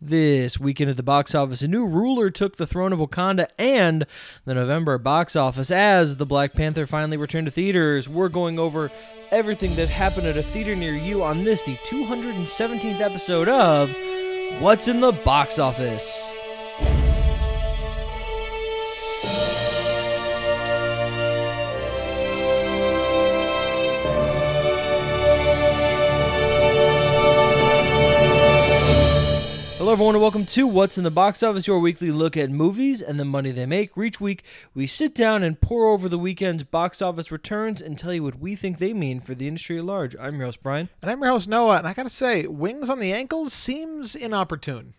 This weekend at the box office, a new ruler took the throne of Wakanda and the November box office as the Black Panther finally returned to theaters. We're going over everything that happened at a theater near you on this, the 217th episode of What's in the Box Office. Hello, everyone, and welcome to What's in the Box Office, your weekly look at movies and the money they make. Each week, we sit down and pore over the weekend's box office returns and tell you what we think they mean for the industry at large. I'm your host, Brian. And I'm your host Noah, and I gotta say, wings on the ankles seems inopportune.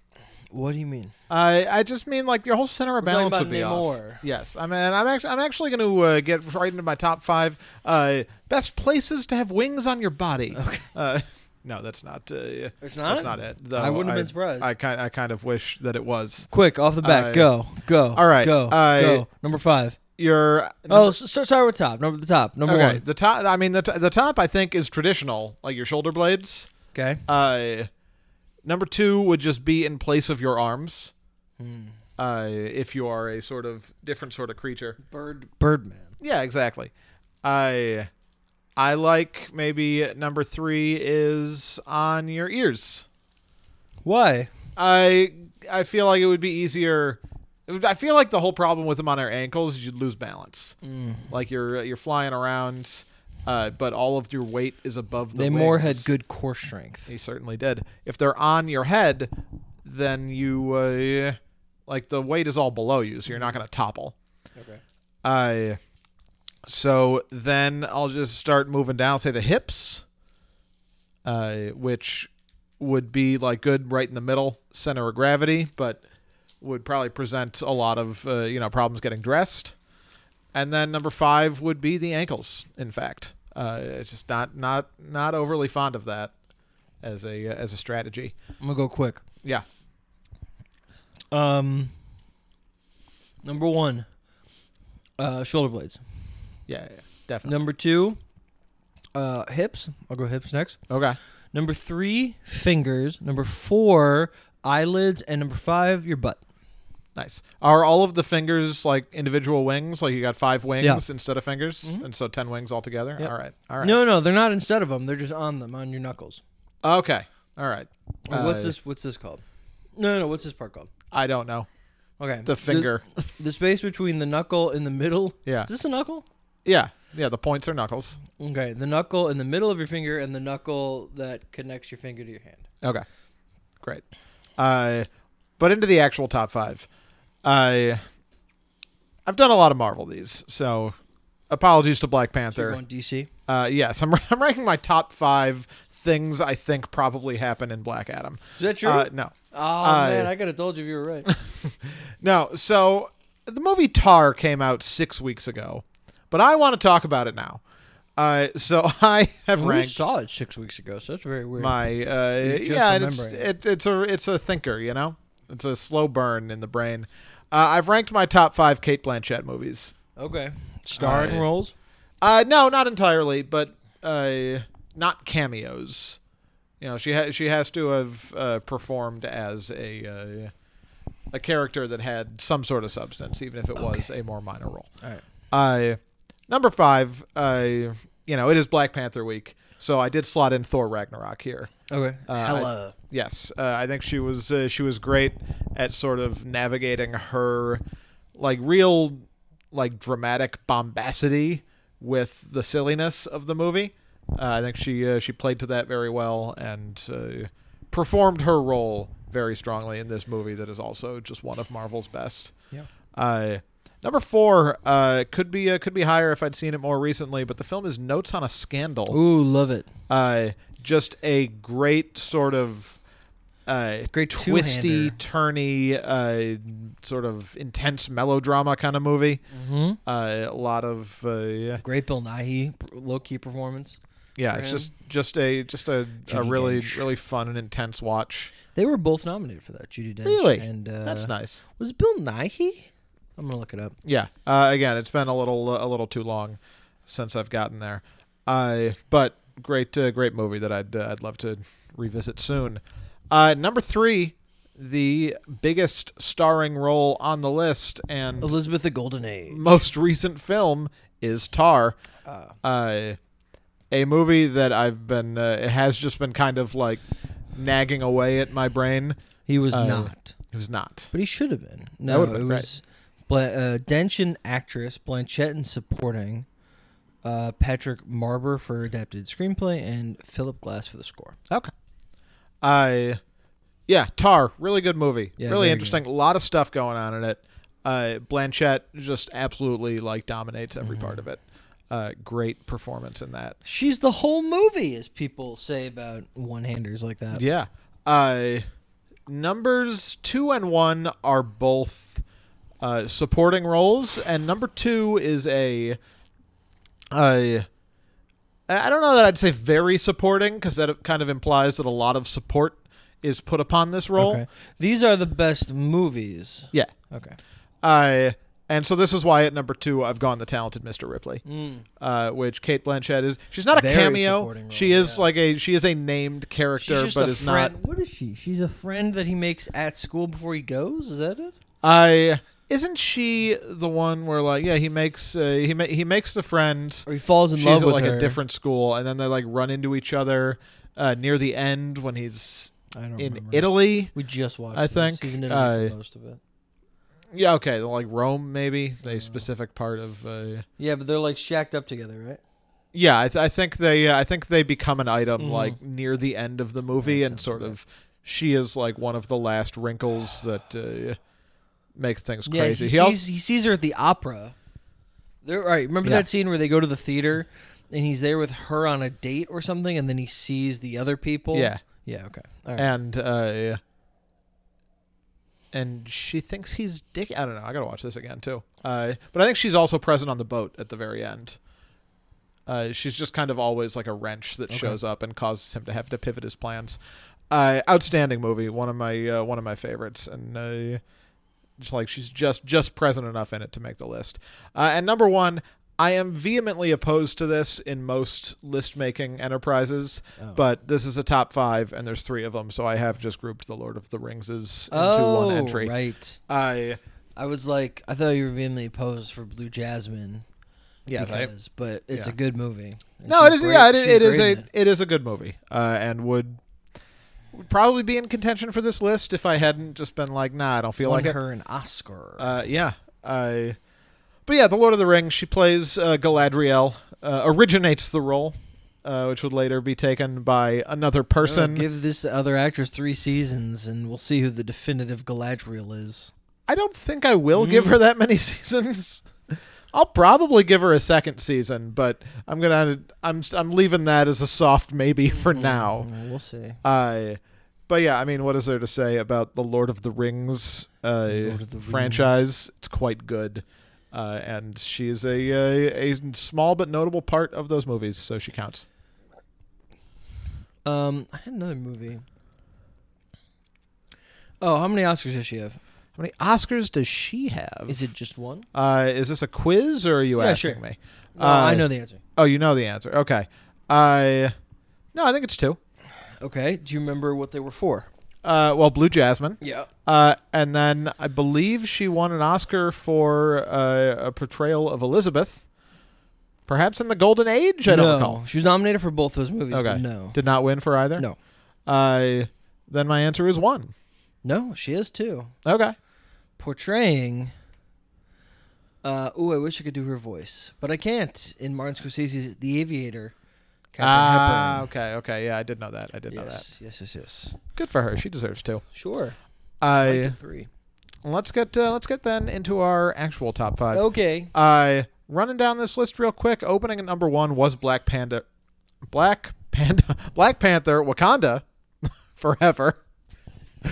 What do you mean? I I just mean like your whole center of We're talking balance about would be off. Namor. Yes, I mean I'm actually I'm actually going to uh, get right into my top five uh, best places to have wings on your body. Okay. Uh, no, that's not. Uh, It's not? That's not it. though I wouldn't have been surprised. I kind I kind of wish that it was. Quick, off the bat, I- go, go. All right, go, I- go. Number five. Your Oh, so, so start with top. Number the top. Number okay. one. The top. I mean the t- the top. I think is traditional, like your shoulder blades. Okay. Uh, number two would just be in place of your arms. Hmm. Uh, if you are a sort of different sort of creature. Bird. Birdman. Yeah, exactly. I I like maybe number three is on your ears. Why? I I feel like it would be easier. I feel like the whole problem with them on our ankles is you'd lose balance. Mm. Like you're you're flying around, uh, but all of your weight is above the. more had good core strength. They certainly did. If they're on your head, then you uh, like the weight is all below you, so you're not going to topple. Okay. Uh, so then I'll just start moving down. Say the hips, uh, which would be like good right in the middle, center of gravity, but would probably present a lot of uh, you know problems getting dressed. And then number five would be the ankles. In fact, uh, it's just not not not overly fond of that as a as a strategy. I'm gonna go quick. Yeah. Um. Number one. Uh, shoulder blades. Yeah, yeah, definitely. Number two. Uh, hips. I'll go hips next. Okay. Number three, fingers. Number four, eyelids, and number five, your butt. Nice. Are all of the fingers like individual wings? Like you got five wings Yeah. instead of fingers, Mhm. and so ten wings altogether. All right. All right. No, no, they're not instead of them. They're just on them, on your knuckles. Okay. All right. Or what's Uh, this? What's this called? No, no, no. What's this part called? I don't know. Okay, The finger. the, space between the knuckle in the middle. yeah. Is this a knuckle? Yeah. Yeah. The points are knuckles. Okay, the knuckle in the middle of your finger and the knuckle that connects your finger to your hand. Okay. Great. Uh, but into the actual top five. I. I've done a lot of Marvel these, so apologies to Black So Panther. going DC. Uh, yes, I'm, I'm ranking my top five things I think probably happen in Black Adam. Is that true? Uh, no. oh man, I could have told you if you were right. No, so the movie Tar came out six weeks ago, but I want to talk about it now. Uh, so I have we ranked saw it six weeks ago, so that's very weird. my uh, yeah, it's, it. it, it's a it's a thinker, you know, it's a slow burn in the brain. Uh, I've ranked my top five Cate Blanchett movies. okay, starring I- roles. Uh, no, not entirely, but uh, not cameos. You know, she ha- she has to have uh, performed as a uh, a character that had some sort of substance, even if it was a more minor role. All right. Uh, number five, uh, you know, it is Black Panther week, so I did slot in Thor Ragnarok here. Okay. Uh, Hela. Yes, uh, I think she was uh, she was great at sort of navigating her like real like dramatic bombacity with the silliness of the movie. Uh, I think she uh, she played to that very well and uh, performed her role very strongly in this movie that is also just one of Marvel's best. Yeah. Number four uh, could be uh, could be higher if I'd seen it more recently, but the film is Notes on a Scandal Ooh, love it. uh, just a great sort of uh, Great twisty, turny, uh, sort of intense melodrama kind of movie. Mm-hmm. Uh, a lot of uh, yeah, Great Bill Nighy low key performance. yeah. It's him. just just a just a, a really Dench. really fun and intense watch. They were both nominated for that. Judi Dench. Really? And uh, That's nice. Was Bill Nighy? I'm gonna look it up. Yeah. Uh, again, it's been a little a little too long since I've gotten there. Uh, but great uh, great movie that I'd uh, I'd love to revisit soon. Uh, number three, the biggest starring role on the list and Elizabeth the Golden Age. most recent film is Tar. Ah. Uh, a movie that I've been uh, it has just been kind of like nagging away at my brain. he was uh, not, He was not. but he should have been. No, would've it been was Bla- uh, Dench in actress, Blanchett in supporting, uh, Patrick Marber for adapted screenplay, and Philip Glass for the score. Okay. I yeah, Tar, really good movie. Yeah, really interesting. A lot of stuff going on in it. Uh, Blanchett just absolutely like dominates every Mm-hmm. part of it. Uh, great performance in that. She's the whole movie, as people say about one-handers like that. Yeah. Uh, numbers two and one are both uh, supporting roles, and number two is a. Uh, don't know that I'd say very supporting because that kind of implies that a lot of support is put upon this role. Okay. These are the best movies. Yeah. Okay. Uh, and so this is why at number two I've gone the talented Mr. Ripley, Mm. uh, which Cate Blanchett is. She's not a Very cameo. role, she is yeah. like a she is a named character, but a is friend. not. What is she? She's a friend that he makes at school before he goes. Is that it? I isn't she the one where like yeah he makes uh, he ma- he makes the friend. Or he falls in She's love at with like her. a different school, and then they like run into each other uh, near the end when he's I don't in remember. Italy. We just watched. I this. think, he's in Italy uh, for most of it. Yeah, okay, like Rome maybe the specific part of. Uh, Yeah, but they're like shacked up together, right? Yeah, I, th- I think they uh, I think they become an item Mhm. like near the end of the movie, That and sounds sort right. of she is like one of the last wrinkles that uh, makes things Yeah, crazy. he He sees he sees her at the opera. There, right? Remember Yeah. that scene where they go to the theater, and he's there with her on a date or something, and then he sees the other people. yeah, Yeah. Okay. All right. and uh, and she thinks he's dick. I don't know. I gotta watch this again too. Uh, but I think she's also present on the boat at the very end. Uh, she's just kind of always like a wrench that shows up and causes him to have to pivot his plans. Uh, outstanding movie, one of my uh, one of my favorites, and uh, just like she's just just present enough in it to make the list. Uh, and number one, I am vehemently opposed to this in most list making enterprises, Oh. but this is a top five, and there's three of them, so I have just grouped the Lord of the Ringses into oh, one entry. right. I I was like, I thought you were vehemently opposed for Blue Jasmine. yes, I, but it's yeah. a good movie. And no, it is great- yeah, it, it is a it. it is a good movie, uh, and would would probably be in contention for this list if I hadn't just been like, nah, I don't feel Won like it. her an Oscar. Uh, yeah, I. But yeah, the Lord of the Rings. She plays uh, Galadriel. Uh, originates the role, uh, which would later be taken by another person. Give this other actress three seasons, and we'll see who the definitive Galadriel is. I don't think I will give Mm. her that many seasons. I'll probably give her a second season, but I'm gonna I'm I'm leaving that as a soft maybe for now. Mm, we'll see. Uh, but yeah, I mean, what is there to say about the Lord of the Rings uh, Lord of the franchise? It's quite good, uh, and she is a, a a small but notable part of those movies, so she counts. Um, I had another movie. Oh, how many Oscars does she have? How many Oscars does she have? Is it just one? Uh, is this a quiz or are you Yeah, asking sure. me? No, I Uh, know the answer. Oh, you know the answer. Okay. I no, I think it's two. Okay. Do you remember what they were for? Uh, well, Blue Jasmine. Yeah. Uh, and then I believe she won an Oscar for uh, a portrayal of Elizabeth, perhaps in the Golden Age. I no, don't recall. she was nominated for both those movies. Okay. But no. Did not win for either. No. Uh, then my answer is one. No, she is too. Okay. Portraying. Uh, ooh, I wish I could do her voice, but I can't. In Martin Scorsese's The Aviator. Ah, Hepburn. okay, okay. Yeah, I did know that. I did know that. yes, yes, yes, yes. Good for her. She deserves two. Sure. I I three. let's get uh, let's get then into our actual top five. Okay. Uh, running down this list real quick. Opening at number one was Black Panda, Black Panda, Black Panther, Wakanda, forever.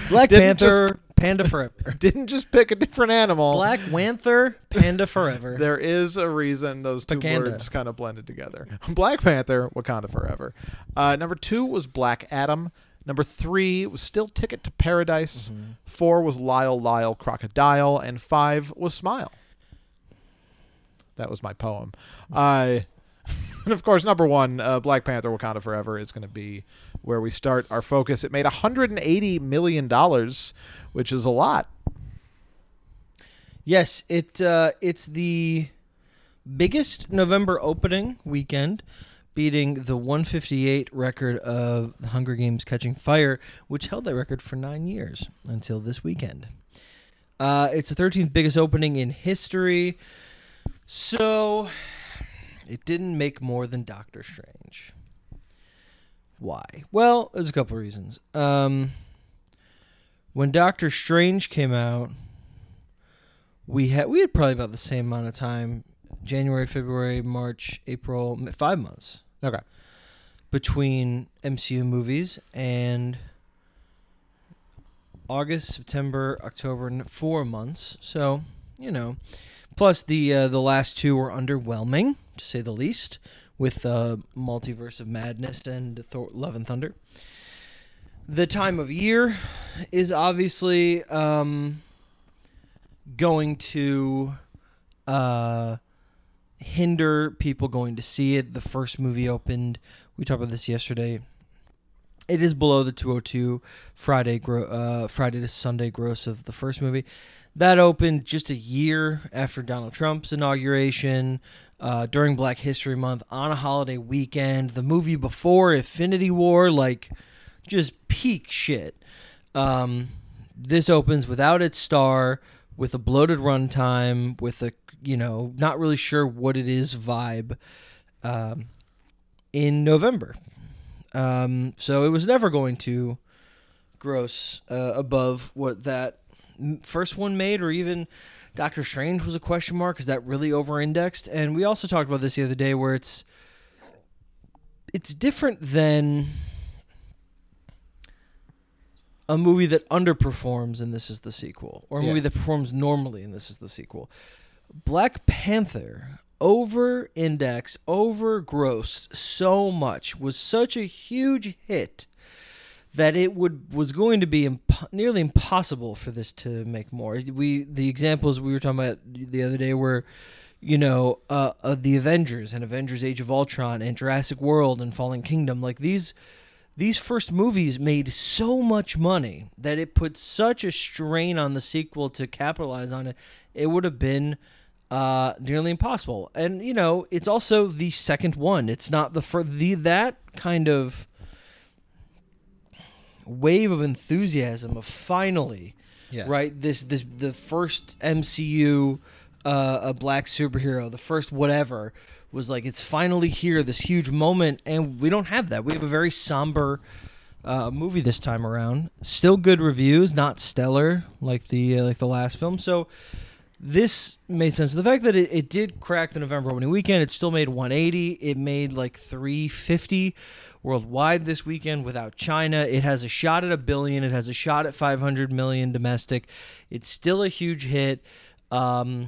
Black Panther, Panda Forever. Didn't just pick a different animal. Black Panther, Panda Forever. There is a reason those two words kind of blended together. Black Panther, Wakanda Forever. Uh, number two was Black Adam. Number three was still Ticket to Paradise. Mm-hmm. Four was Lyle Lyle Crocodile, and five was Smile. That was my poem. I but of course, number one, uh, Black Panther: Wakanda Forever is going to be where we start our focus. It made 180 million dollars, which is a lot. Yes, it uh, it's the biggest November opening weekend, beating the 158 record of the Hunger Games: Catching Fire, which held that record for nine years until this weekend. Uh, it's the 13th biggest opening in history, so it didn't make more than Doctor Strange. Why? Well, there's a couple reasons. Um, when Doctor Strange came out, we had we had probably about the same amount of time January, February, March, April, five months Okay. between MCU movies and August, September, October, n- four months. So you know, plus the uh, the last two were underwhelming to say the least, with uh, Multiverse of Madness and Thor- Love and Thunder. The time of year is obviously um, going to uh, hinder people going to see it. The first movie opened. We talked about this yesterday. It is below the 202 Friday gro- uh, Friday to Sunday gross of the first movie. That opened just a year after Donald Trump's inauguration, uh, during Black History Month, on a holiday weekend. The movie before Infinity War, like just peak shit. Um, this opens without its star, with a bloated runtime, with a you know not really sure what it is vibe, um, in November. Um, so it was never going to gross uh, above what that first one made, or even Doctor Strange was a question mark. Is that really over indexed? And we also talked about this the other day, where it's it's different than a movie that underperforms and this is the sequel, or a Yeah. movie that performs normally and this is the sequel. Black Panther over index, over grossed so much, was such a huge hit that it would was going to be imp- nearly impossible for this to make more. We the examples we were talking about the other day were, you know, uh, uh, the Avengers and Avengers: Age of Ultron and Jurassic World and Fallen Kingdom. Like these, these first movies made so much money that it put such a strain on the sequel to capitalize on it. It would have been uh, nearly impossible. And you know, it's also the second one. It's not the for the that kind of wave of enthusiasm of finally Yeah. right this this the first MCU uh, a black superhero the first whatever was like it's finally here this huge moment and we don't have that we have a very somber uh, movie this time around still good reviews not stellar like the uh, like the last film so this made sense. The fact that it, it did crack the November opening weekend, it still made 180. It made like 350 worldwide this weekend without China. It has a shot at a billion. It has a shot at 500 million domestic. It's still a huge hit. Um,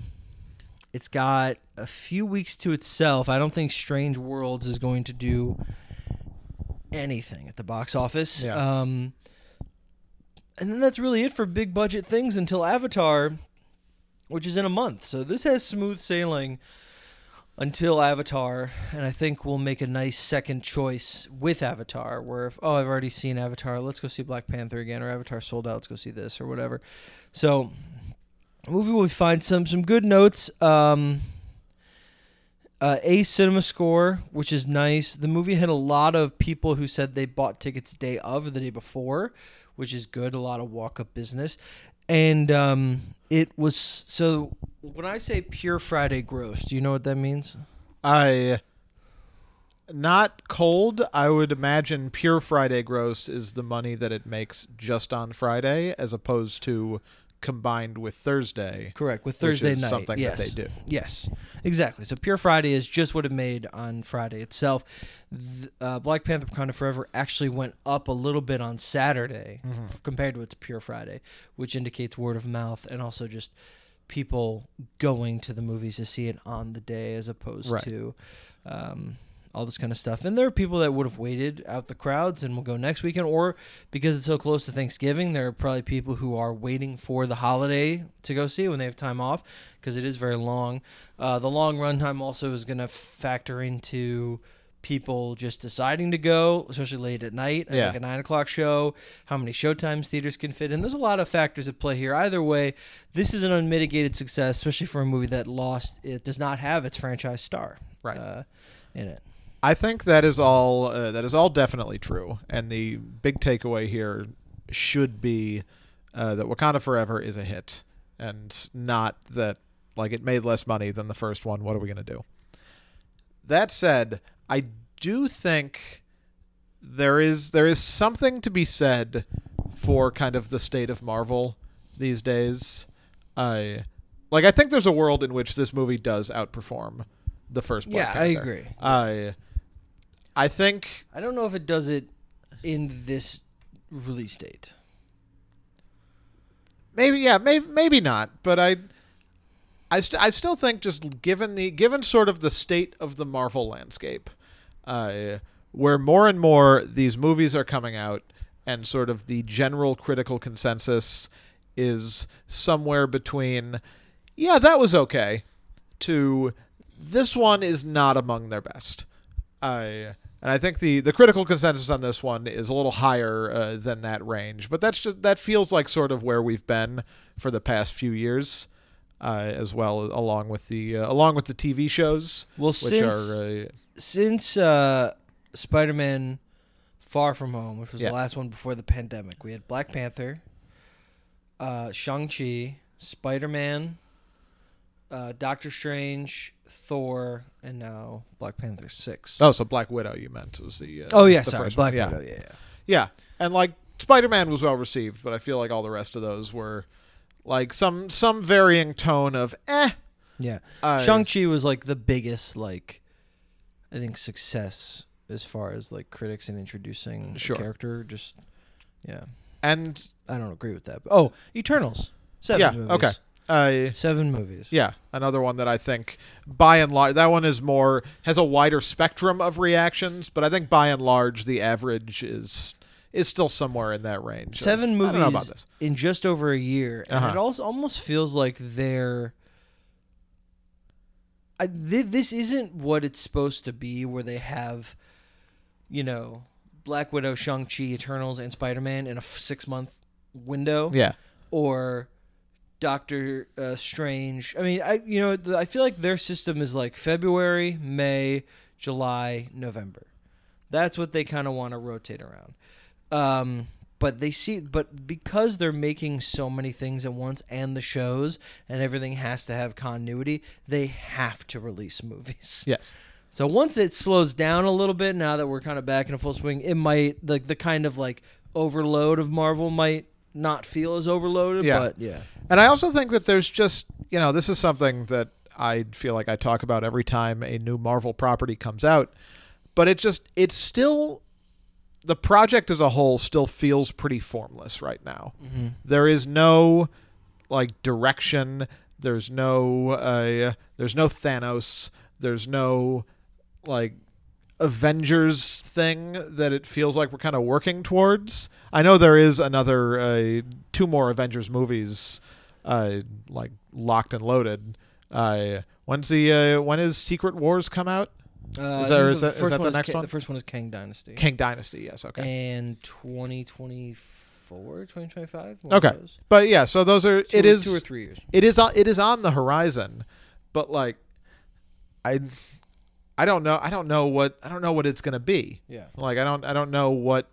it's got a few weeks to itself. I don't think Strange Worlds is going to do anything at the box office. Yeah. Um, and then that's really it for big budget things until Avatar which is in a month. So this has smooth sailing until Avatar, and I think we'll make a nice second choice with Avatar. Where if oh I've already seen Avatar, let's go see Black Panther again, or Avatar sold out, let's go see this or whatever. So movie will find some some good notes. Um, uh, a cinema score, which is nice. The movie had a lot of people who said they bought tickets day of or the day before, which is good. A lot of walk up business, and um, it was so. When I say pure Friday gross, do you know what that means? I not cold. I would imagine pure Friday gross is the money that it makes just on Friday, as opposed to combined with Thursday. Correct. With Thursday is night, something yes. that they do. Yes, exactly. So Pure Friday is just what it made on Friday itself. Th- uh, Black Panther: Wakanda Forever actually went up a little bit on Saturday Mm-hmm. compared to its Pure Friday, which indicates word of mouth and also just people going to the movies to see it on the day as opposed Right. to um, all this kind of stuff. And there are people that would have waited out the crowds and will go next weekend, or because it's so close to Thanksgiving, there are probably people who are waiting for the holiday to go see when they have time off because it is very long. Uh, the long run time also is going to factor into people just deciding to go, especially late at night, Yeah. like a nine o'clock show, how many showtimes theaters can fit in. There's a lot of factors at play here. Either way, this is an unmitigated success, especially for a movie that lost, it does not have its franchise star Right. uh, in it. I think that is all. Uh, that is all definitely true. And the big takeaway here should be uh, that Wakanda Forever is a hit, and not that like it made less money than the first one. What are we gonna do? That said, I do think there is there is something to be said for kind of the state of Marvel these days. I like I think there's a world in which this movie does outperform the first Black Yeah, I agree. I I think I don't know if it does it in this release date. maybe yeah maybe maybe not but I I, st- I still think just given the given sort of the state of the Marvel landscape uh, where more and more these movies are coming out and sort of the general critical consensus is somewhere between yeah that was okay to this one is not among their best I and I think the the critical consensus on this one is a little higher uh, than that range, but that's just that feels like sort of where we've been for the past few years, uh, as well along with the uh, along with the TV shows, Well, which since are uh, since uh, Spider-Man: Far From Home, which was Yeah. the last one before the pandemic, we had Black Panther, uh, Shang Chi, Spider-Man, uh, Doctor Strange, Thor, and now Black Panther six. oh, so Black Widow you meant was the uh, Oh, yeah, the sorry, one. Black yeah. Widow. Yeah, yeah. Yeah, and like Spider Man was well received, but I feel like all the rest of those were like some some varying tone of eh. yeah. Uh, Shang Chi was like the biggest like, I think success as far as like critics and introducing Sure. character. Just yeah, and I don't agree with that. But, oh, Eternals, seven yeah, movies. okay. Uh, Seven movies. Yeah, another one that I think by and large that one is more has a wider spectrum of reactions, but I think by and large the average is is still somewhere in that range. of- Seven I movies don't know about this. in just over a year, and Uh-huh. it also almost feels like they're. I, th- this isn't what it's supposed to be, where they have, you know, Black Widow, Shang Chi, Eternals, and Spider Man in a f- six month window, Yeah, or Doctor uh, Strange. I mean, I you know, the, I feel like their system is like February, May, July, November. That's what they kind of want to rotate around. Um, but they see, but because they're making so many things at once and the shows and everything has to have continuity, they have to release movies. yes, So once it slows down a little bit, now that we're kind of back in a full swing, it might like the kind of like overload of Marvel might not feel as overloaded. Yeah. But yeah, and I also think that there's just you know this is something that I feel like I talk about every time a new Marvel property comes out, but it just it's still the project as a whole still feels pretty formless right now. mm-hmm. there is no like direction there's no uh there's no thanos there's no like avengers thing that it feels like we're kind of working towards i know there is another uh two more avengers movies uh like locked and loaded uh when's the uh when is secret wars come out Uh, Is think is that- is first that the next one? The first one is Kang Dynasty. king dynasty yes okay And 2024, 2025? Okay. but yeah so those are Two, it is two or three years. it is on it is on the horizon but like i i don't know i don't know what i don't know what it's going to be. Yeah. like i don't i don't know what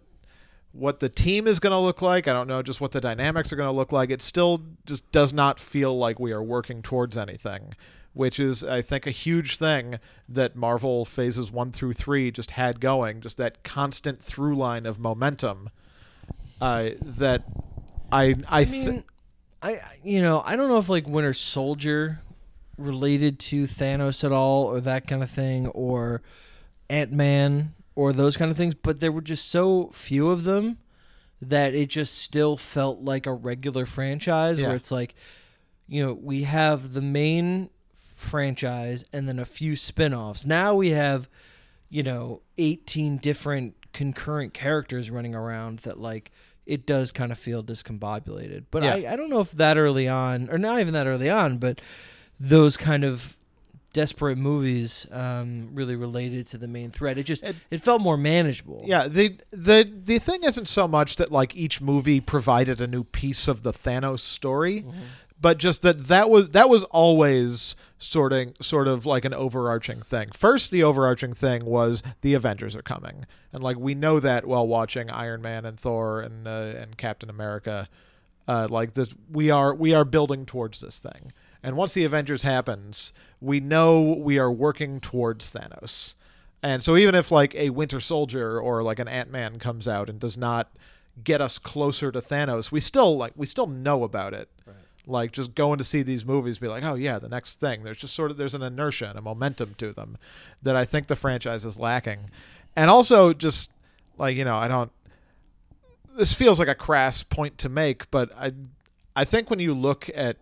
what the team is going to look like. I don't know just what the dynamics are going to look like. It still just does not feel like we are working towards anything which is i think a huge thing that marvel phases 1 through 3 just had going just that constant through line of momentum uh, that i i, I mean, I I- you know I don't know if like Winter Soldier related to Thanos at all or that kind of thing or Ant Man or those kind of things, but there were just so few of them that it just still felt like a regular franchise Yeah. where it's like, you know, we have the main franchise and then a few spin-offs. Now we have you know, 18 different concurrent characters running around that like it does kind of feel discombobulated. But Yeah. I, I don't know if that early on, or not even that early on, but those kind of desperate movies um, really related to the main thread. It just It- it, felt more manageable. Yeah, the the the thing isn't so much that like each movie provided a new piece of the Thanos story, but just that that was that was always sort of sort of like an overarching thing. First, the overarching thing was the Avengers are coming, and like we know that while watching Iron Man and Thor and uh, and Captain America, uh, like this we are we are building towards this thing. And once the Avengers happens, we know we are working towards Thanos. And so even if like a Winter Soldier or like an Ant Man comes out and does not get us closer to Thanos, we still like we still know about it. Like just going to see these movies, be like, oh yeah, the next thing. There's just sort of there's an inertia and a momentum to them that I think the franchise is lacking. And also just like you know, I don't. This feels like a crass point to make, but I, I think when you look at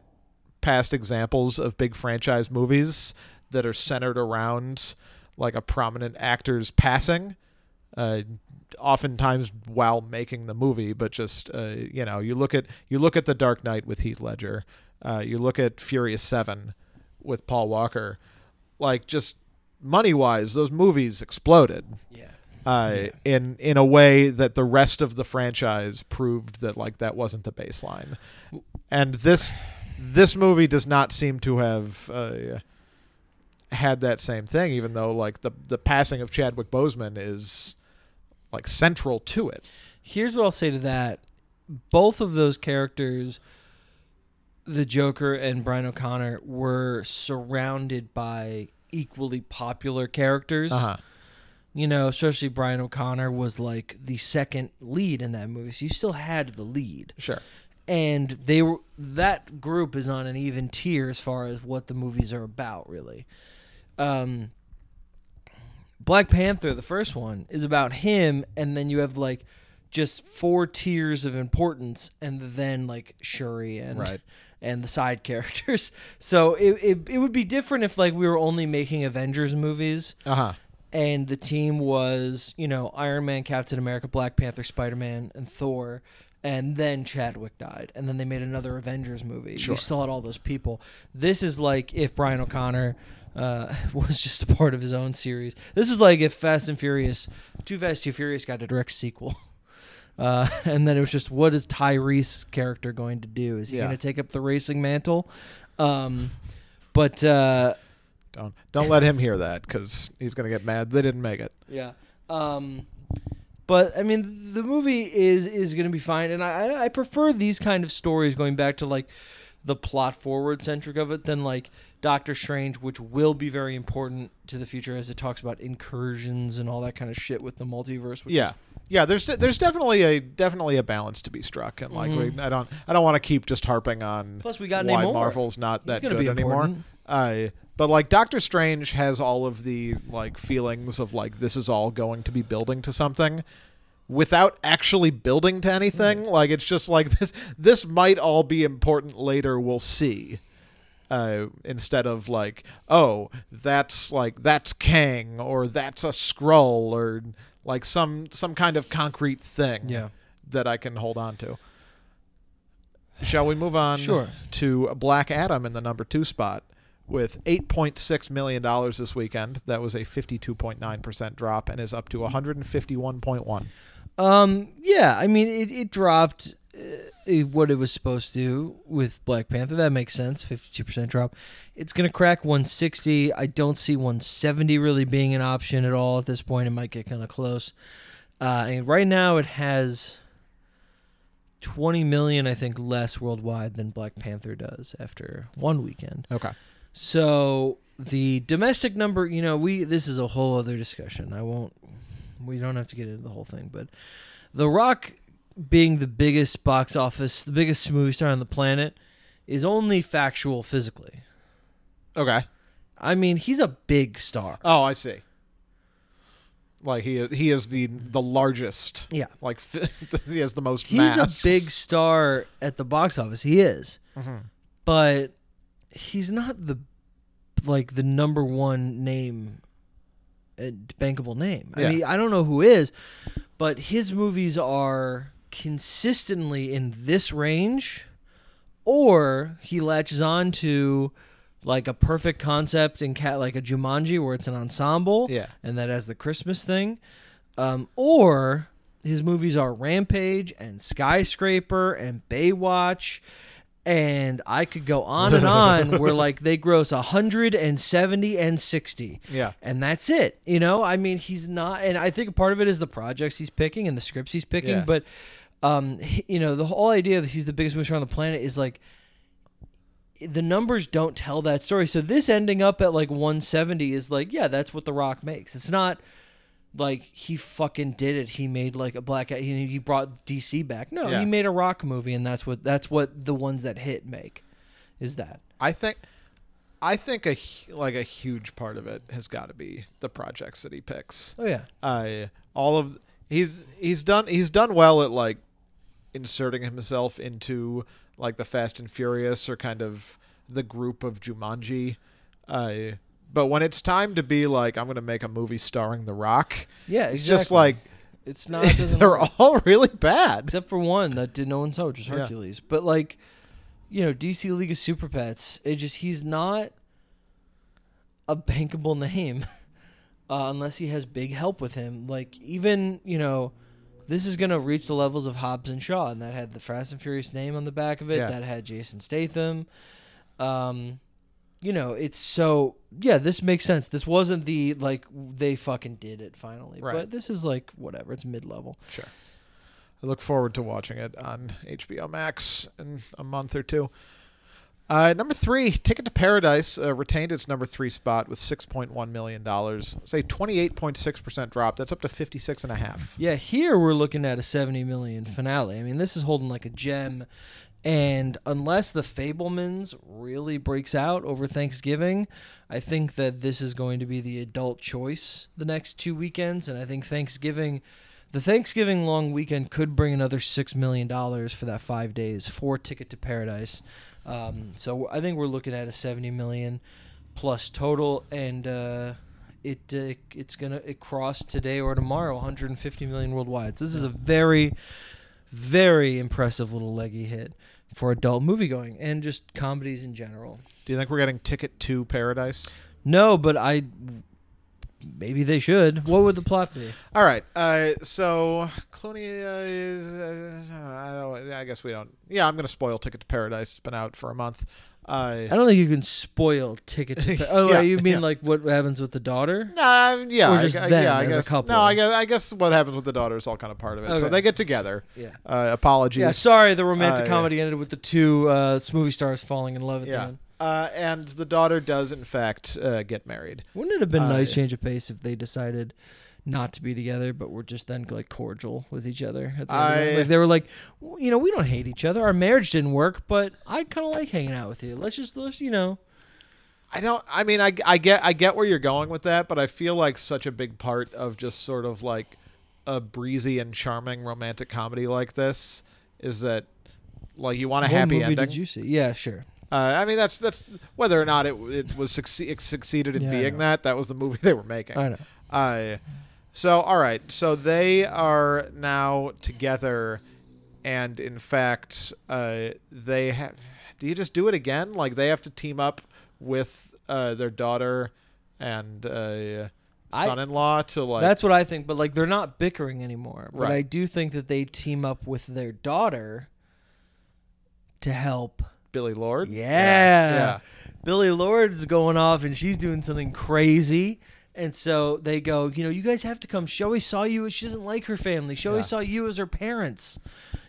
past examples of big franchise movies that are centered around like a prominent actor's passing uh, oftentimes while making the movie but just uh, you know you look at you look at the dark knight with heath ledger uh, you look at furious 7 with paul walker like just money wise those movies exploded. Yeah. uh, in in a way that the rest of the franchise proved that like that wasn't the baseline, and this this movie does not seem to have uh, had that same thing. Even though like the the passing of Chadwick Boseman is like central to it. Here's what I'll say to that. Both of those characters, the Joker and Brian O'Conner, were surrounded by equally popular characters. Uh-huh. You know, especially Brian O'Conner was like the second lead in that movie. So you still had the lead. Sure. And they were that group is on an even tier as far as what the movies are about, really. Um Black Panther, the first one, is about him, and then you have like just four tiers of importance, and then like Shuri and Right. and the side characters. So it, it it would be different if like we were only making Avengers movies, Uh huh. and the team was you know Iron Man, Captain America, Black Panther, Spider Man, and Thor. And then Chadwick died, and then they made another Avengers movie. Sure. You still had all those people. This is like if Brian O'Conner uh, was just a part of his own series. This is like if Fast and Furious, Too Fast, Too Furious got a direct sequel. Uh, and then it was just, what is Tyrese character going to do? Is he Yeah. going to take up the racing mantle? Um, but uh, Don't don't let him hear that because he's gonna get mad. They didn't make it. yeah. Um, but I mean, the movie is is going to be fine, and I I prefer these kind of stories going back to like the plot forward centric of it than like Doctor Strange, which will be very important to the future as it talks about incursions and all that kind of shit with the multiverse. Which yeah. is, Yeah, there's there's definitely a definitely a balance to be struck, and like we, I don't I don't want to keep just harping on Mm-hmm. Plus we got why Namor. Marvel's not that gonna good be anymore. Uh, but like Doctor Strange has all of the like feelings of like this is all going to be building to something without actually building to anything. Like it's just like this this might all be important later, we'll see. Uh, instead of like, oh, that's like that's Kang or that's a scroll or like some some kind of concrete thing Yeah. that I can hold on to. Shall we move on Sure. to Black Adam in the number two spot with $8.6 million this weekend? That was a 52.9% drop and is up to 151.1. Um, yeah, I mean, it, it dropped uh, what it was supposed to with Black Panther. That makes sense. 52% drop. It's going to crack 160. I don't see 170 really being an option at all at this point. It might get kind of close. Uh, and right now it has 20 million, I think, less worldwide than Black Panther does after one weekend. Okay. So the domestic number, you know, we this is a whole other discussion. I won't. We don't have to get into the whole thing, but The Rock being the biggest box office, the biggest movie star on the planet, is only factual physically. Okay. I mean, he's a big star. Oh, I see. Like he is, he is the the largest. Yeah. Like he has the most. He's mass. a big star at the box office. He is. Mhm. But he's not the like the number one name a bankable name. Yeah. I mean, I don't know who is, but his movies are consistently in this range, or he latches on to like a perfect concept in cat like a Jumanji where it's an ensemble, Yeah. and that has the Christmas thing, um, or his movies are Rampage and Skyscraper and Baywatch. And I could go on and on where like they gross 170 and 60 Yeah. and that's it. You know, I mean, he's not, and I think part of it is the projects he's picking and the scripts he's picking. Yeah. But, um, he- you know, the whole idea that he's the biggest movie star on the planet is like the numbers don't tell that story. So this ending up at like 170 is like, yeah, that's what The Rock makes. It's not like he fucking did it. He made like a black. He, he brought DC back. No, Yeah. he made a Rock movie, and that's what that's what the ones that hit make. Is that I think I think a like a huge part of it has got to be the projects that he picks. oh yeah Uh, all of he's he's done he's done well at like inserting himself into like the Fast and Furious or kind of the group of Jumanji. Uh, but when it's time to be like I'm going to make a movie starring The Rock, yeah it's exactly. just like it's not it they're all really bad. except for one that did no one saw, which was Yeah. Hercules. But like, you know, DC League of Super Pets, it just he's not a bankable name uh, unless he has big help with him. Like even you know, this is gonna reach the levels of Hobbs and Shaw, and that had the Fast and Furious name on the back of it. Yeah. That had Jason Statham. Um, you know, it's so yeah. This makes sense. This wasn't the like they fucking did it finally, Right. but this is like whatever. It's mid level. Sure. I look forward to watching it on HBO Max in a month or two. Uh, number three, Ticket to Paradise uh, retained its number three spot with six point one million dollars. Say twenty eight point six percent drop. That's up to fifty six and a half. Yeah, here we're looking at a 70 million finale. I mean, this is holding like a gem. And unless the Fabelmans really breaks out over Thanksgiving, I think that this is going to be the adult choice the next two weekends. And I think Thanksgiving, the Thanksgiving long weekend could bring another $6 million for that five days for Ticket to Paradise. Um, so I think we're looking at a 70 million plus total. And, uh, it uh, it's gonna it crossed today or tomorrow 150 million worldwide. So this is a very, very impressive little leggy hit for adult movie going and just comedies in general. Do you think we're getting Ticket to Paradise? No, but I maybe they should. What would the plot be? All right. Uh, so Clooney uh, is. Uh, I, don't, I guess we don't. Yeah, I'm gonna spoil Ticket to Paradise. It's been out for a month. Uh, I don't think you can spoil Ticket to. Pa- oh, Yeah, you mean yeah. like what happens with the daughter? No, I yeah, Or just gu- them yeah, I as a guess. couple? No, I guess I guess what happens with the daughter is all kind of part of it. So they get together. Yeah. Uh, apologies. Yeah, sorry, the romantic Uh, comedy ended with the two uh, movie stars falling in love at the Yeah. end. Uh, and the daughter does in fact uh, get married. Wouldn't it have been a Uh, nice change of pace if they decided not to be together, but were just then like cordial with each other? At the end? I- like they were like, "W- you know, we don't hate each other. Our marriage didn't work, but I kind of like hanging out with you. Let's just let's you know. I don't. I mean, I, I get I get where you're going with that, but I feel like such a big part of just sort of like a breezy and charming romantic comedy like this is that like you want a what happy movie ending. did you see? Yeah, sure. Uh, I mean, that's that's whether or not it it was succe- it succeeded in Yeah, being that. That was the movie they were making. I know. Uh, so all right, so they are now together, and in fact, uh, they have. Do you just do it again? Like they have to team up with uh, their daughter and uh, son-in-law to like. That's what I think. But like, they're not bickering anymore. But Right. I do think that they team up with their daughter to help. Billie Lourd. Yeah. yeah. Billie Lourd's going off and she's doing something crazy. And so they go, you know, you guys have to come. She always saw you. She doesn't like her family. She always Yeah. saw you as her parents.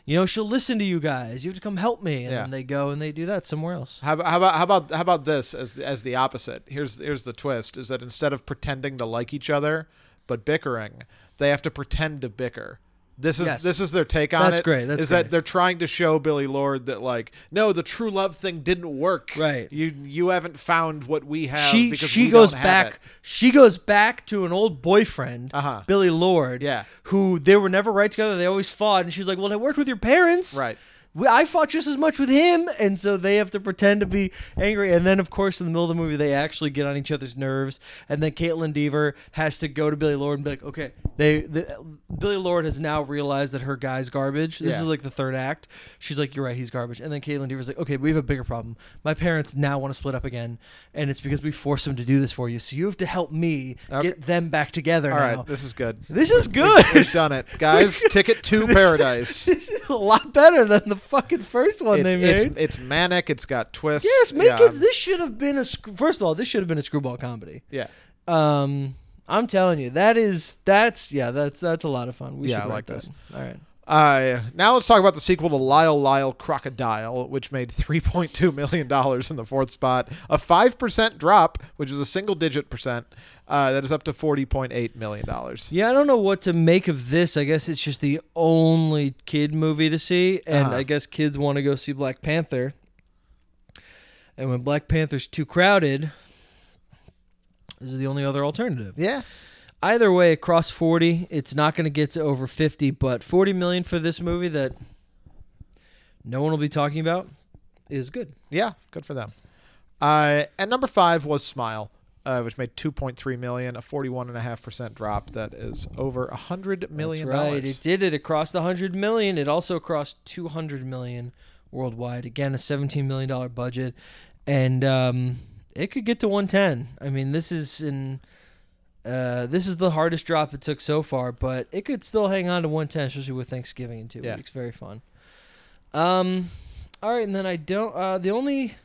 You know, she'll listen to you guys. You have to come help me. And Yeah. then they go and they do that somewhere else. How, about- how about how about how about this as as the opposite? Here's here's the twist: is that instead of pretending to like each other but bickering, they have to pretend to bicker. This is Yes. this is their take on That's it. great, that's is that they're trying to show Billie Lourd that like no, the true love thing didn't work. Right. You you haven't found what we have. she because she goes back. She goes back to an old boyfriend, Uh-huh. Billie Lourd. Yeah. Who they were never right together. They always fought. And she's like, well, it worked with your parents. Right. We, I fought just as much with him, and so they have to pretend to be angry. And then, of course, in the middle of the movie, they actually get on each other's nerves. And then Kaitlyn Dever has to go to Billie Lourd and be like, "Okay, they the, Billie Lourd has now realized that her guy's garbage. This Yeah. is like the third act. She's like, "You're right, he's garbage." And then Kaitlyn Dever's like, "Okay, we have a bigger problem. My parents now want to split up again, and it's because we forced them to do this for you. So you have to help me Okay. get them back together All now." right, this is good. This is good. We've done it, guys. Ticket to This paradise. is, this is a lot better than the fucking first one it's, they made. it's, it's manic. It's got twists. yes, make yeah, it. This should have been a. First of all, this should have been a screwball comedy. Yeah, Um, I'm telling you, that is that's yeah, that's that's a lot of fun. We Yeah, should I like that. this. All right. Uh, now let's talk about the sequel to Lyle Lyle Crocodile, which made $3.2 million in the fourth spot. A 5% drop, which is a single digit percent. Uh, that is up to $40.8 million. Yeah, I don't know what to make of this. I guess it's just the only kid movie to see, and Uh-huh. I guess kids want to go see Black Panther. And when Black Panther's too crowded, this is the only other alternative. Yeah. Either way, across 40, it's not going to get to over 50, but 40 million for this movie that no one will be talking about is good. Yeah, good for them. Uh, and number five was Smile, uh, which made 2.3 million, a 41.5% drop. That is over a hundred million That's right. It did it. It crossed 100 million. It also crossed 200 million worldwide. Again, a 17 million dollar budget, and um, it could get to 110. I mean, this is in. Uh, this is the hardest drop it took so far, but it could still hang on to 110, especially with Thanksgiving in two Yeah. weeks. Very fun. Um, all right, and then I don't. Uh, the only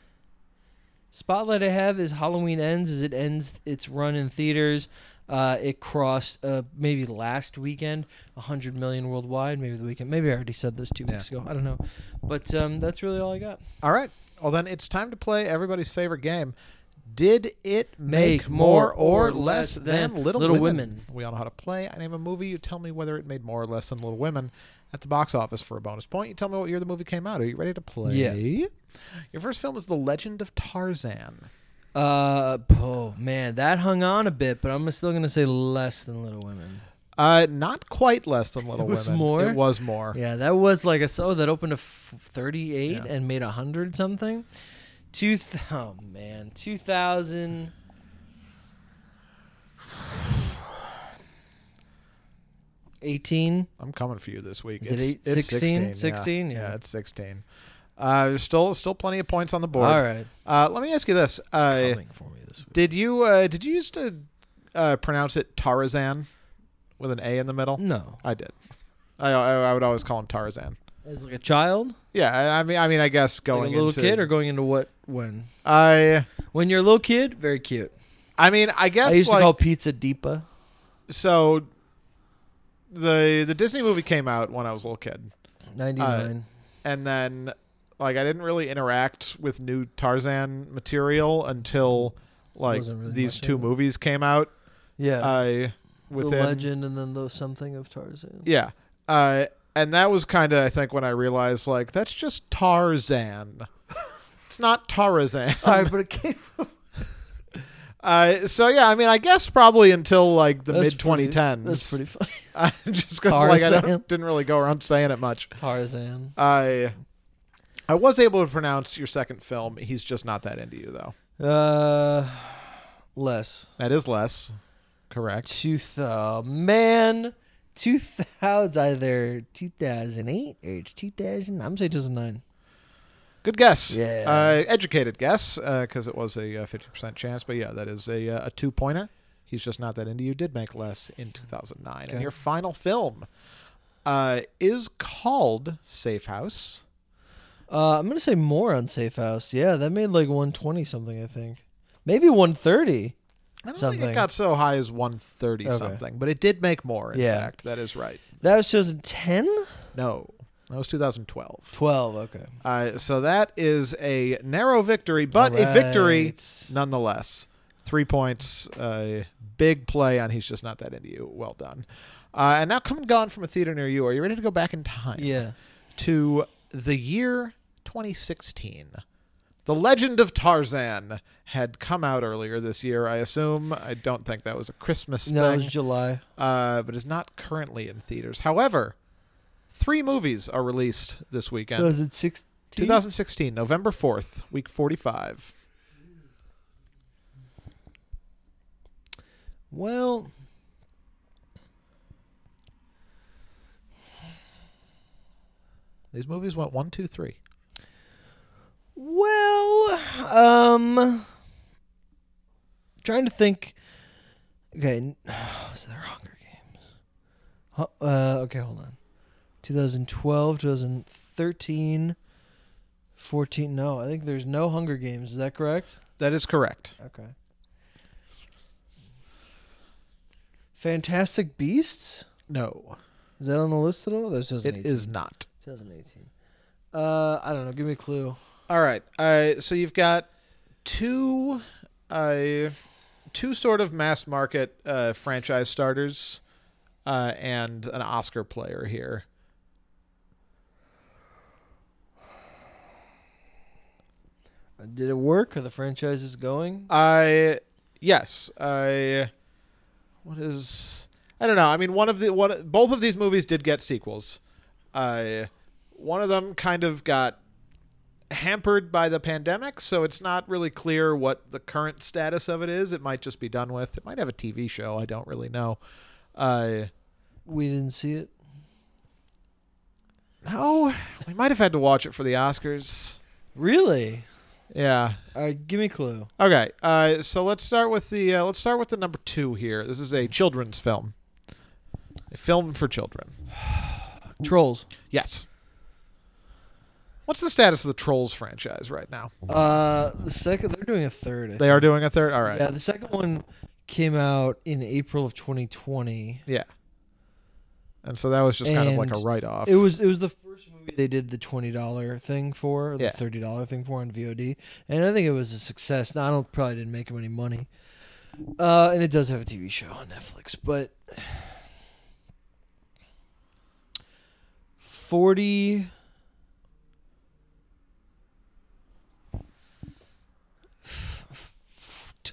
spotlight I have is Halloween ends. As it ends its run in theaters, uh, it crossed uh, maybe last weekend 100 million worldwide. Maybe the weekend. Maybe I already said this two Yeah. weeks ago. I don't know, but um, that's really all I got. All right. Well, then it's time to play everybody's favorite game. Did it make, Make more more or or less less than than Little, Little Women? Women? We all know how to play. I name a movie. You tell me whether it made more or less than Little Women at the box office for a bonus point. You tell me what year the movie came out. Are you ready to play? Yeah. Your first film is The Legend of Tarzan. Uh, oh man, that hung on a bit, but I'm still gonna say less than Little Women. Uh, not quite less than Little It was Women. more? It was more. Yeah, that was like a so that opened to f- 38 Yeah. and made a hundred something. Two th- oh man, 2000. Eighteen. I'm coming for you this week. Is it it's, eight- it's 16? 16. 16? Yeah. Yeah. it's 16. Uh, there's still still plenty of points on the board. All right. Uh, let me ask you this. Uh, Coming for me this week. Did you uh, did you used to uh, pronounce it Tarzan with an A in the middle? No, I did. I, I I would always call him Tarzan. As like a child, Yeah, I, I mean I mean I guess going like a little into kid, or going into what when? I When you're a little kid, very cute. I mean I guess I used like to call pizza Deepa. so. The the Disney movie came out when I was a little kid, Ninety nine. and then like I didn't really interact with new Tarzan material until like really these two movies came out. yeah. I the within legend, and then the something of Tarzan. Yeah. Uh, and that was kind of, I think, when I realized, like, that's just Tarzan. it's not Tarzan. All right, but it came from Uh, so, yeah, I mean, I guess probably until, like, the mid 2010s. That's pretty funny. Uh, just because, like, I didn't really go around saying it much. Tarzan. I I was able to pronounce your second film. He's just not that into you, though. Uh, less. That is less. Correct. Two thou man. Two thousands either two thousand eight or it's two thousand. I'm saying two thousand nine. Good guess. Yeah. Uh, educated guess, because it was a uh, 50% chance. But yeah, that is a, uh, a two pointer. He's just not that into you. Did make less in 2009. And your final film uh, is called Safe House. Uh, I'm gonna say more on Safe House. Yeah, that made like one twenty something. I think maybe one thirty. I don't think Something. it got so high as 130 Okay. something, but it did make more, in Yeah. fact. That is right. That was 2010. No, that was 2012. 12, okay. Uh, so that is a narrow victory, but a victory nonetheless. Three points, uh, big play on He's Just Not That Into You. Well done. Uh, and now come and gone from a theater near you. Are you ready to go back in time Yeah. to the year 2016? The Legend of Tarzan had come out earlier this year, I assume. I don't think that was a Christmas No, it was July. uh, but is not currently in theaters. However, three movies are released this weekend. 2016. 2016, November 4th, week 45. Well, These movies went one, two, three. Um, trying to think. Okay, was there Hunger Games? Uh, okay, hold on. 2012, 2013, 14. No, I think there's no Hunger Games. Is that correct? That is correct. Okay. Fantastic Beasts? No, Is that on the list at all? That's it 2018. is not. 2018. Uh, I don't know. Give me a clue. All right. Uh, so you've got two, uh, two sort of mass market uh, franchise starters, uh, and an Oscar player here. Did it work? Are the franchises going? I yes, I what is I don't know. I mean, one of the one both of these movies did get sequels. I one of them kind of got hampered by the pandemic, so it's not really clear what the current status of it is. It might just be done with. It might have a TV show. I don't really know. Uh, We didn't see it. no, we might have had to watch it for the Oscars. Really? Yeah. All right, give me a clue. Okay, uh, so let's start with the uh, let's start with the number two here. This is a children's film, a film for children. Trolls. Yes. What's the status of the Trolls franchise right now? Uh, the second they're doing a third. I They are doing a third. All right. Yeah, the second one came out in April of 2020. Yeah. And so that was just kind of like a write off. It was it was the first movie they did the twenty dollar thing for, the Yeah. thirty dollar thing for on VOD, and I think it was a success. Now, I don't probably didn't make him any money, uh, and it does have a TV show on Netflix, but forty.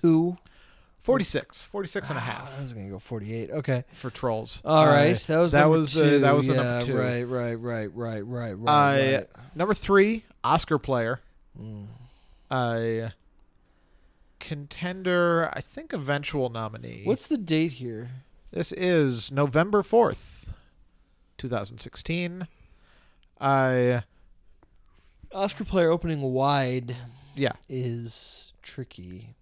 Two. 46, 46 and a Ah, half I was gonna go forty-eight. Okay. for Trolls. All right, that was that number was uh, two. that was the yeah, number two. Right, right, right, right, right, right. I- right. Number three, Oscar player. Mm. Uh, contender, I think eventual nominee. What's the date here? This is November 4th, 2016. I Oscar player opening wide yeah, is tricky.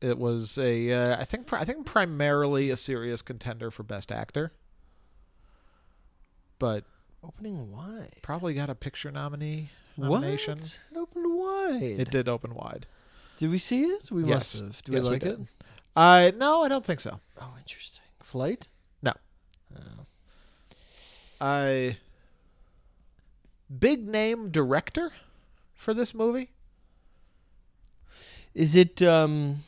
It was a uh, I think I think primarily a serious contender for best actor. But Opening wide. probably got a picture nominee What? It opened wide. It did open wide. Did we see it? We Yes. must have. Do Yes, we we like did. it? I no, I don't think so. Oh, interesting. Flight? No. Oh. I big name director for this movie. Is it um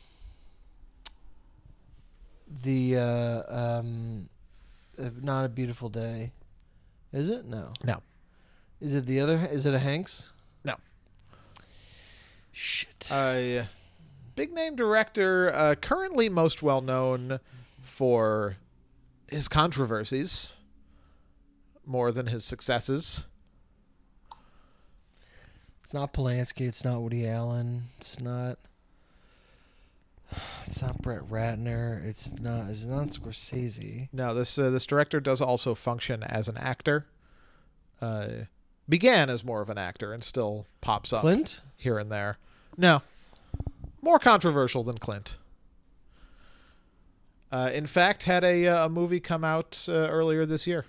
the uh um uh, not a beautiful day? Is it? No. No. Is it the other is it a Hanks? No. Shit. Uh, big name director, uh, currently most well known for his controversies more than his successes. It's not Polanski. It's not Woody Allen. It's not. It's not Brett Ratner. It's not. It's not Scorsese. No, this uh, this director does also function as an actor. Uh, began as more of an actor and still pops up Clint. here and there. No, more controversial than Clint. Uh, in fact, had a uh, a movie come out uh, earlier this year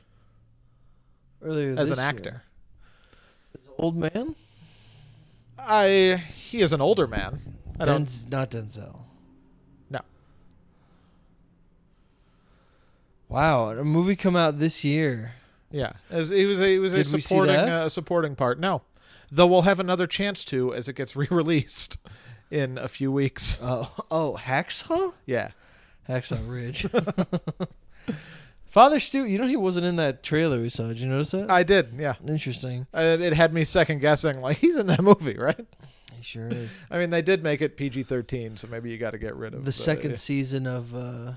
Earlier as an actor. Is it old man. I he is an older man. I don't. Not Denzel. No. Wow, a movie come out this year. Yeah, as he was a, he was a Did we see supporting uh, supporting part. No, though we'll have another chance to as it gets re-released in a few weeks. Oh, oh, Hacksaw. Yeah, Hacksaw Ridge. Father Stu, you know he wasn't in that trailer we saw. Did you notice that? I did. Yeah, Interesting. Uh, it had me second guessing. Like he's in that movie, right? He sure is. I mean, they did make it PG thirteen, so maybe you got to get rid of the second season of uh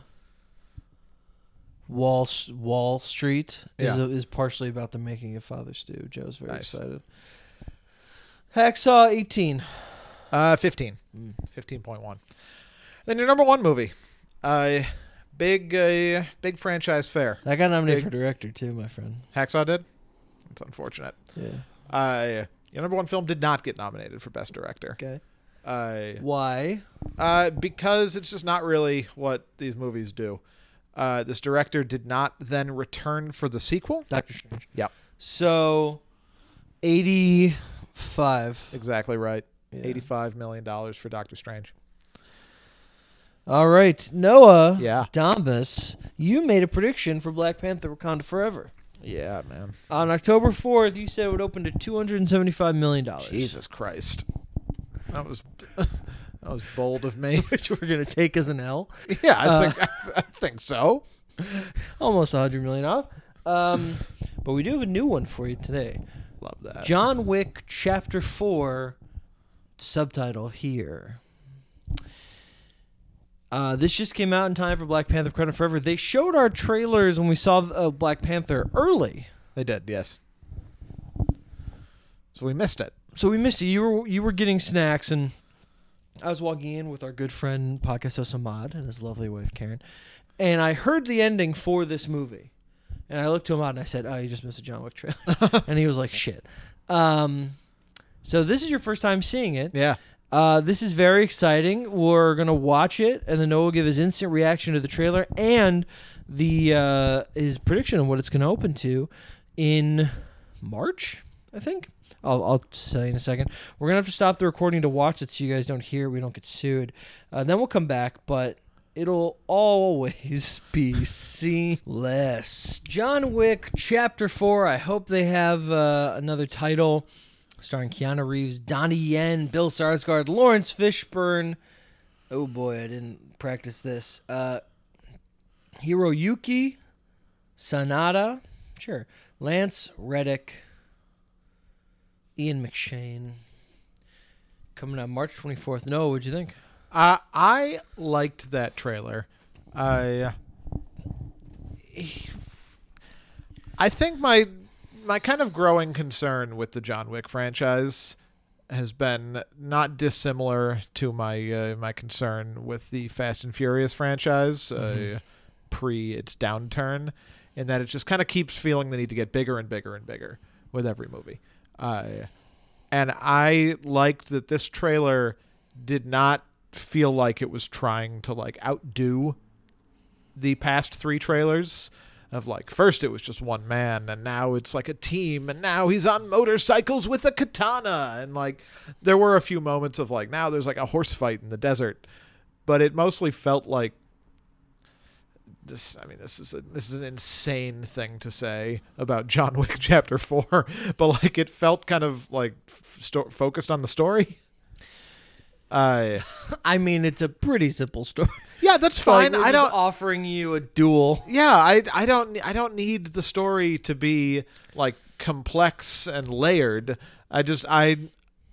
Wall Wall Street is Yeah. is partially about the making of Father Stu. Joe's very Nice. excited. Hacksaw 18. Uh, 15. Mm. 15.1. Then your number one movie. Uh, big, uh, big franchise fair. That got nominated Big- for director too, my friend. Hacksaw did? It's unfortunate. Yeah. Uh, your number one film did not get nominated for Best Director. Okay. Uh, Why? uh, because it's just not really what these movies do. Uh, this director did not then return for the sequel. Doctor Strange. Yep. So, 85. Exactly right. Yeah. $85 million for Doctor Strange. All right. Noah. Yeah. Dombas, you made a prediction for Black Panther Wakanda Forever. Yeah, man. On October 4th, you said it would open to $275 million. Jesus Christ. That was that was bold of me. Which we're going to take as an L. yeah, I Uh, think I, I think so. Almost 100 million off. Um, but we do have a new one for you today. Love that. John Wick Chapter 4, subtitle here. Uh, this just came out in time for Black Panther Credit Forever. They showed our trailers when we saw uh, Black Panther early. They did, yes. So we missed it. so we missed it. You were you were getting snacks, and I was walking in with our good friend Podcast host Ahmad and his lovely wife Karen, and I heard the ending for this movie, and I looked to Ahmad and I said, "Oh, you just missed a John Wick trailer," and he was like, "Shit." Um, so this is your first time seeing it. Yeah. Uh, this is very exciting. We're gonna watch it, and then Noah will give his instant reaction to the trailer and the uh, his prediction of what it's gonna open to in March, I think. I'll, I'll say in a second. We're gonna have to stop the recording to watch it so you guys don't hear. We don't get sued. Uh, then we'll come back, but it'll always be seamless. John Wick Chapter Four. I hope they have uh, another title starring Keanu Reeves, Donnie Yen, Bill Skarsgård, Laurence Fishburne. Oh boy, I didn't practice this. Uh, Hiroyuki Sanada, sure. Lance Reddick, Ian McShane. Coming out March 24th. No, what'd you think? Uh, I liked that trailer. I I think my my kind of growing concern with the John Wick franchise has been not dissimilar to my uh, my concern with the Fast and Furious franchise uh, pre its downturn, in that it just kind of keeps feeling the need to get bigger and bigger and bigger with every movie. Uh, and I liked that this trailer did not feel like it was trying to like outdo the past three trailers of like first it was just one man and now it's like a team and now he's on motorcycles with a katana. And like there were a few moments of like now there's like a horse fight in the desert but it mostly felt like this I mean this is a, this is an insane thing to say about John Wick chapter 4 but like it felt kind of like sto- focused on the story uh I mean, it's a pretty simple story. yeah that's like fine we're I don't offering you a duel. yeah I I don't I don't need the story to be like complex and layered I just I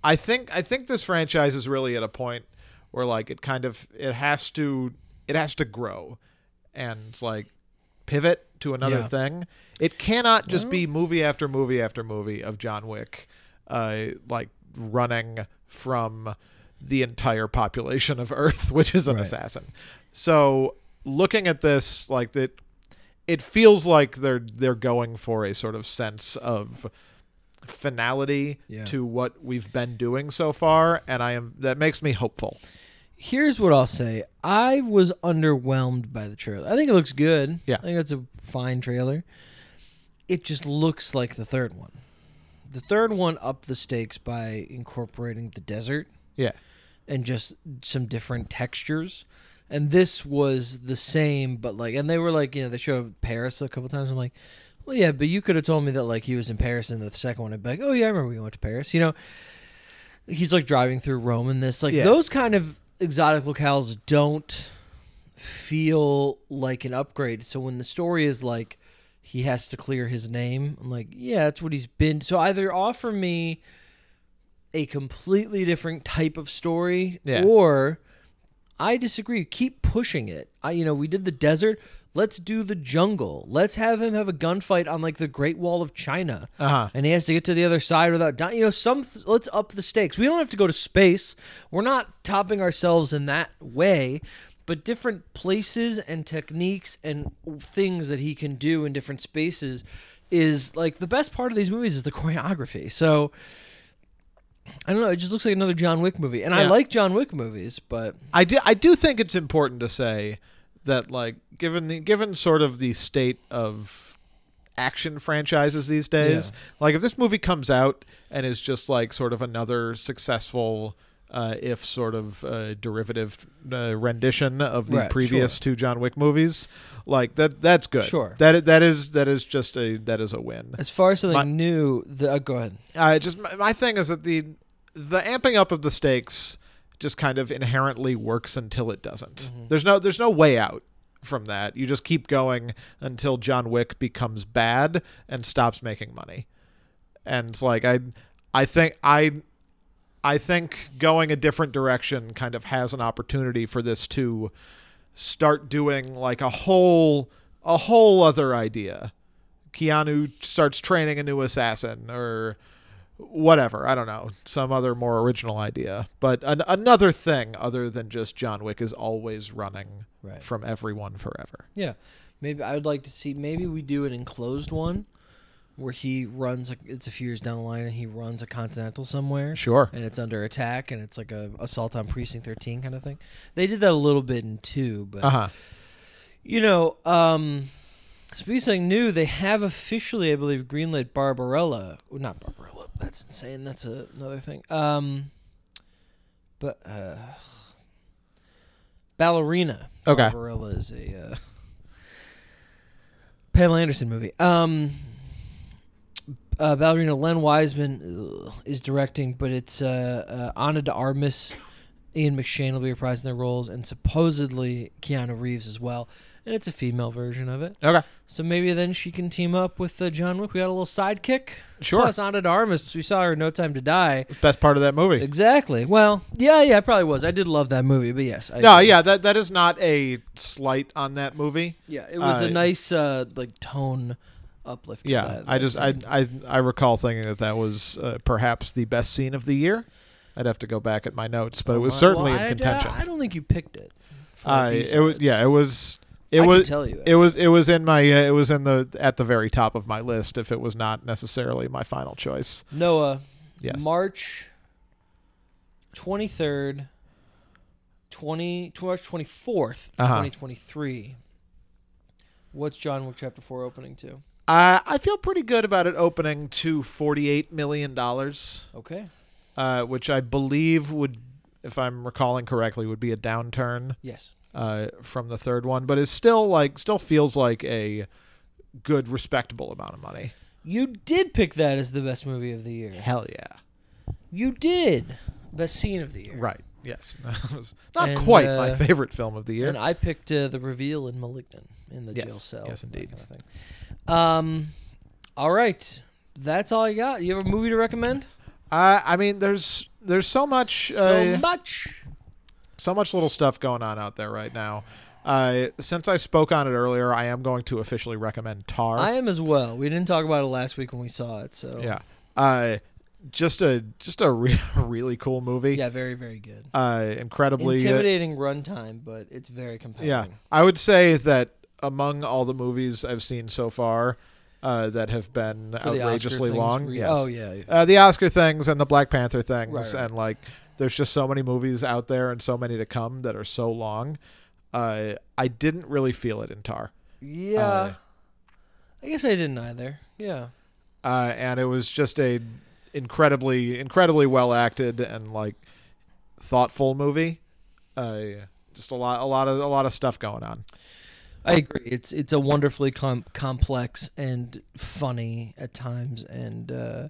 I think I think this franchise is really at a point where like it kind of it has to it has to grow and like pivot to another Yeah. thing. It cannot just Well- be movie after movie after movie of John Wick uh like running from the entire population of Earth, which is an Right. assassin. So looking at this like that it feels like they're they're going for a sort of sense of finality Yeah. to what we've been doing so far and I am that makes me hopeful. Here's what I'll say. I was underwhelmed by the trailer. I think it looks good. Yeah. I think it's a fine trailer. It just looks like the third one. The third one upped the stakes by incorporating the desert Yeah. and just some different textures. And this was the same, but like, and they were like, you know, they showed Paris a couple times. I'm like, well, yeah, but you could have told me that like he was in Paris in the second one. I'd be like, oh yeah, I remember we went to Paris. You know, he's like driving through Rome in this. Like Yeah. those kind of exotic locales don't feel like an upgrade. So when the story is like he has to clear his name, I'm like, yeah, that's what he's been. So either offer me a completely different type of story Yeah. or I disagree. Keep pushing it. I you know, we did the desert. Let's do the jungle. Let's have him have a gunfight on like the Great Wall of China. Uh huh. and he has to get to the other side without dying. You know, some let's up the stakes. We don't have to go to space. We're not topping ourselves in that way, but different places and techniques and things that he can do in different spaces is like the best part of these movies is the choreography. So I don't know, it just looks like another John Wick movie. And I like John Wick movies, but I do I do think it's important to say that like given the given sort of the state of action franchises these days, Yeah. like if this movie comes out and is just like sort of another successful uh, if sort of uh, derivative uh, rendition of the Right, previous sure. two John Wick movies, like that that's good. Sure. That that is that is just a that is a win. as far as something My- new, the, uh, go ahead. Uh, just my, my thing is that the the amping up of the stakes just kind of inherently works until it doesn't. Mm-hmm. There's no there's no way out from that. You just keep going until John Wick becomes bad and stops making money. And it's like I I think I I think going a different direction kind of has an opportunity for this to start doing like a whole a whole other idea. Keanu starts training a new assassin or whatever. I don't know. Some other more original idea. But an- another thing other than just John Wick is always running Right. from everyone forever. Yeah, maybe I would like to see. Maybe we do an enclosed one where he runs. A, it's a few years down the line, and he runs a continental somewhere, Sure. and it's under attack, and it's like a assault on precinct thirteen kind of thing. They did that a little bit in two, but Uh huh. you know, um, speaking of something new, they have officially, I believe, greenlit Barbarella. Well, not Barbarella. That's insane. That's a, another thing. Um, but uh, Ballerina. Okay. Barbarella is a uh, Pamela Anderson movie. Um, uh, Ballerina. Len Wiseman ugh, is directing, but it's uh, uh, Ana de Armas, Ian McShane will be reprising their roles, and supposedly Keanu Reeves as well. And it's a female version of it. Okay. So maybe then she can team up with uh, John Wick. We got a little sidekick. Sure. Plus, Ana de Armas, we saw her in No Time to Die. Best part of that movie. Exactly. Well, yeah, yeah, it probably was. I did love that movie, but yes. I No, agree. yeah, that that is not a slight on that movie. Yeah, it was Uh, a nice, uh, like, tone uplift. Yeah, that- I just I, scene. I I recall thinking that that was uh, perhaps the best scene of the year. I'd have to go back at my notes, but it was certainly well, in contention. I, don't think you picked it. Uh, it was yeah, it was it I can was tell you. it was it was in my uh, it was in the at the very top of my list if it was not necessarily my final choice. Noah. Yes. March twenty third, twenty March twenty fourth, Uh-huh. twenty twenty three. What's John Wick Chapter Four opening to? Uh, I feel pretty good about it opening to forty eight million dollars, Okay. uh, which I believe would, if I'm recalling correctly, would be a downturn Yes. Uh, from the third one, but is still like still feels like a good respectable amount of money. You did pick that as the best movie of the year. Hell yeah! You did. Best scene of the year. Right. Yes. Not And, quite my uh, favorite film of the year. And I picked uh, the reveal in *Malignant* in the Yes. jail cell. Yes, indeed. kind of. Um, all right, that's all you got. You have a movie to recommend? Uh, I mean, there's there's so much so uh, much. So much little stuff going on out there right now. Uh, since I spoke on it earlier, I am going to officially recommend Tar. I am as well. We didn't talk about it last week when we saw it. So yeah, uh, just a just a re- really cool movie. yeah, very very good. Uh, incredibly. uh, Intimidating runtime, but it's very compelling. yeah, I would say that among all the movies I've seen so far, uh, that have been For outrageously long. re- yes. Oh yeah. uh, the Oscar things and the Black Panther things, Right, right. and like there's just so many movies out there and so many to come that are so long. Uh, I didn't really feel it in Tar, Yeah. Uh, I guess I didn't either. Yeah. uh, and it was just a incredibly, incredibly well acted and like thoughtful movie. Uh, just a lot, a lot of, a lot of stuff going on. I agree. It's it's a wonderfully com- complex and funny at times, and uh,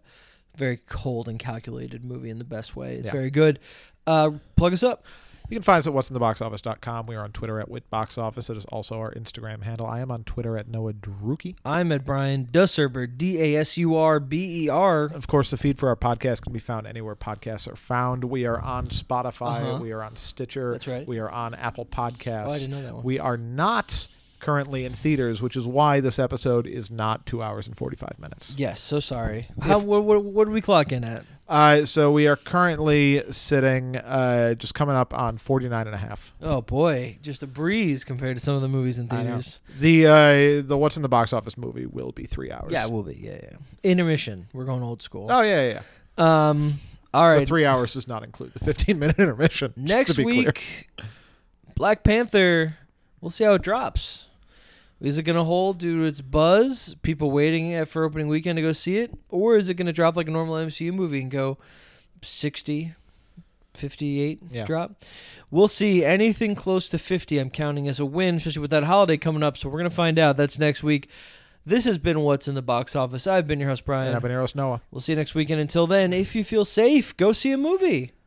very cold and calculated movie in the best way. It's Yeah. very good. Uh, plug us up. You can find us at what'sintheboxoffice.com. We are on Twitter at witboxoffice. It is also our Instagram handle. I am on Twitter at Noah Druki. I'm at Brian Dasurber, D A S U R B E R. Of course, the feed for our podcast can be found anywhere podcasts are found. We are on Spotify. Uh-huh. We are on Stitcher. That's right. We are on Apple Podcasts. Oh, I didn't know that one. We are not currently in theaters, which is why this episode is not two hours and 45 minutes. Yes, so sorry. How what, what, what did we clocking at? Uh, so we are currently sitting uh, just coming up on 49 and a half. Oh boy, just a breeze compared to some of the movies in theaters. The uh, the what's in the box office movie will be three hours. Yeah, it will be. Yeah, yeah. Intermission. We're going old school. Oh yeah, yeah. yeah. Um. All The three hours does not include the 15 minute intermission. Next be clear. week, Black Panther. We'll see how it drops. Is it going to hold due to its buzz, people waiting for opening weekend to go see it? Or is it going to drop like a normal MCU movie and go 60, 58 Yeah. drop? We'll see. Anything close to 50, I'm counting as a win, especially with that holiday coming up. So we're going to find out. That's next week. This has been What's in the Box Office. I've been your host, Brian. And host Noah. We'll see you next weekend. Until then, if you feel safe, go see a movie.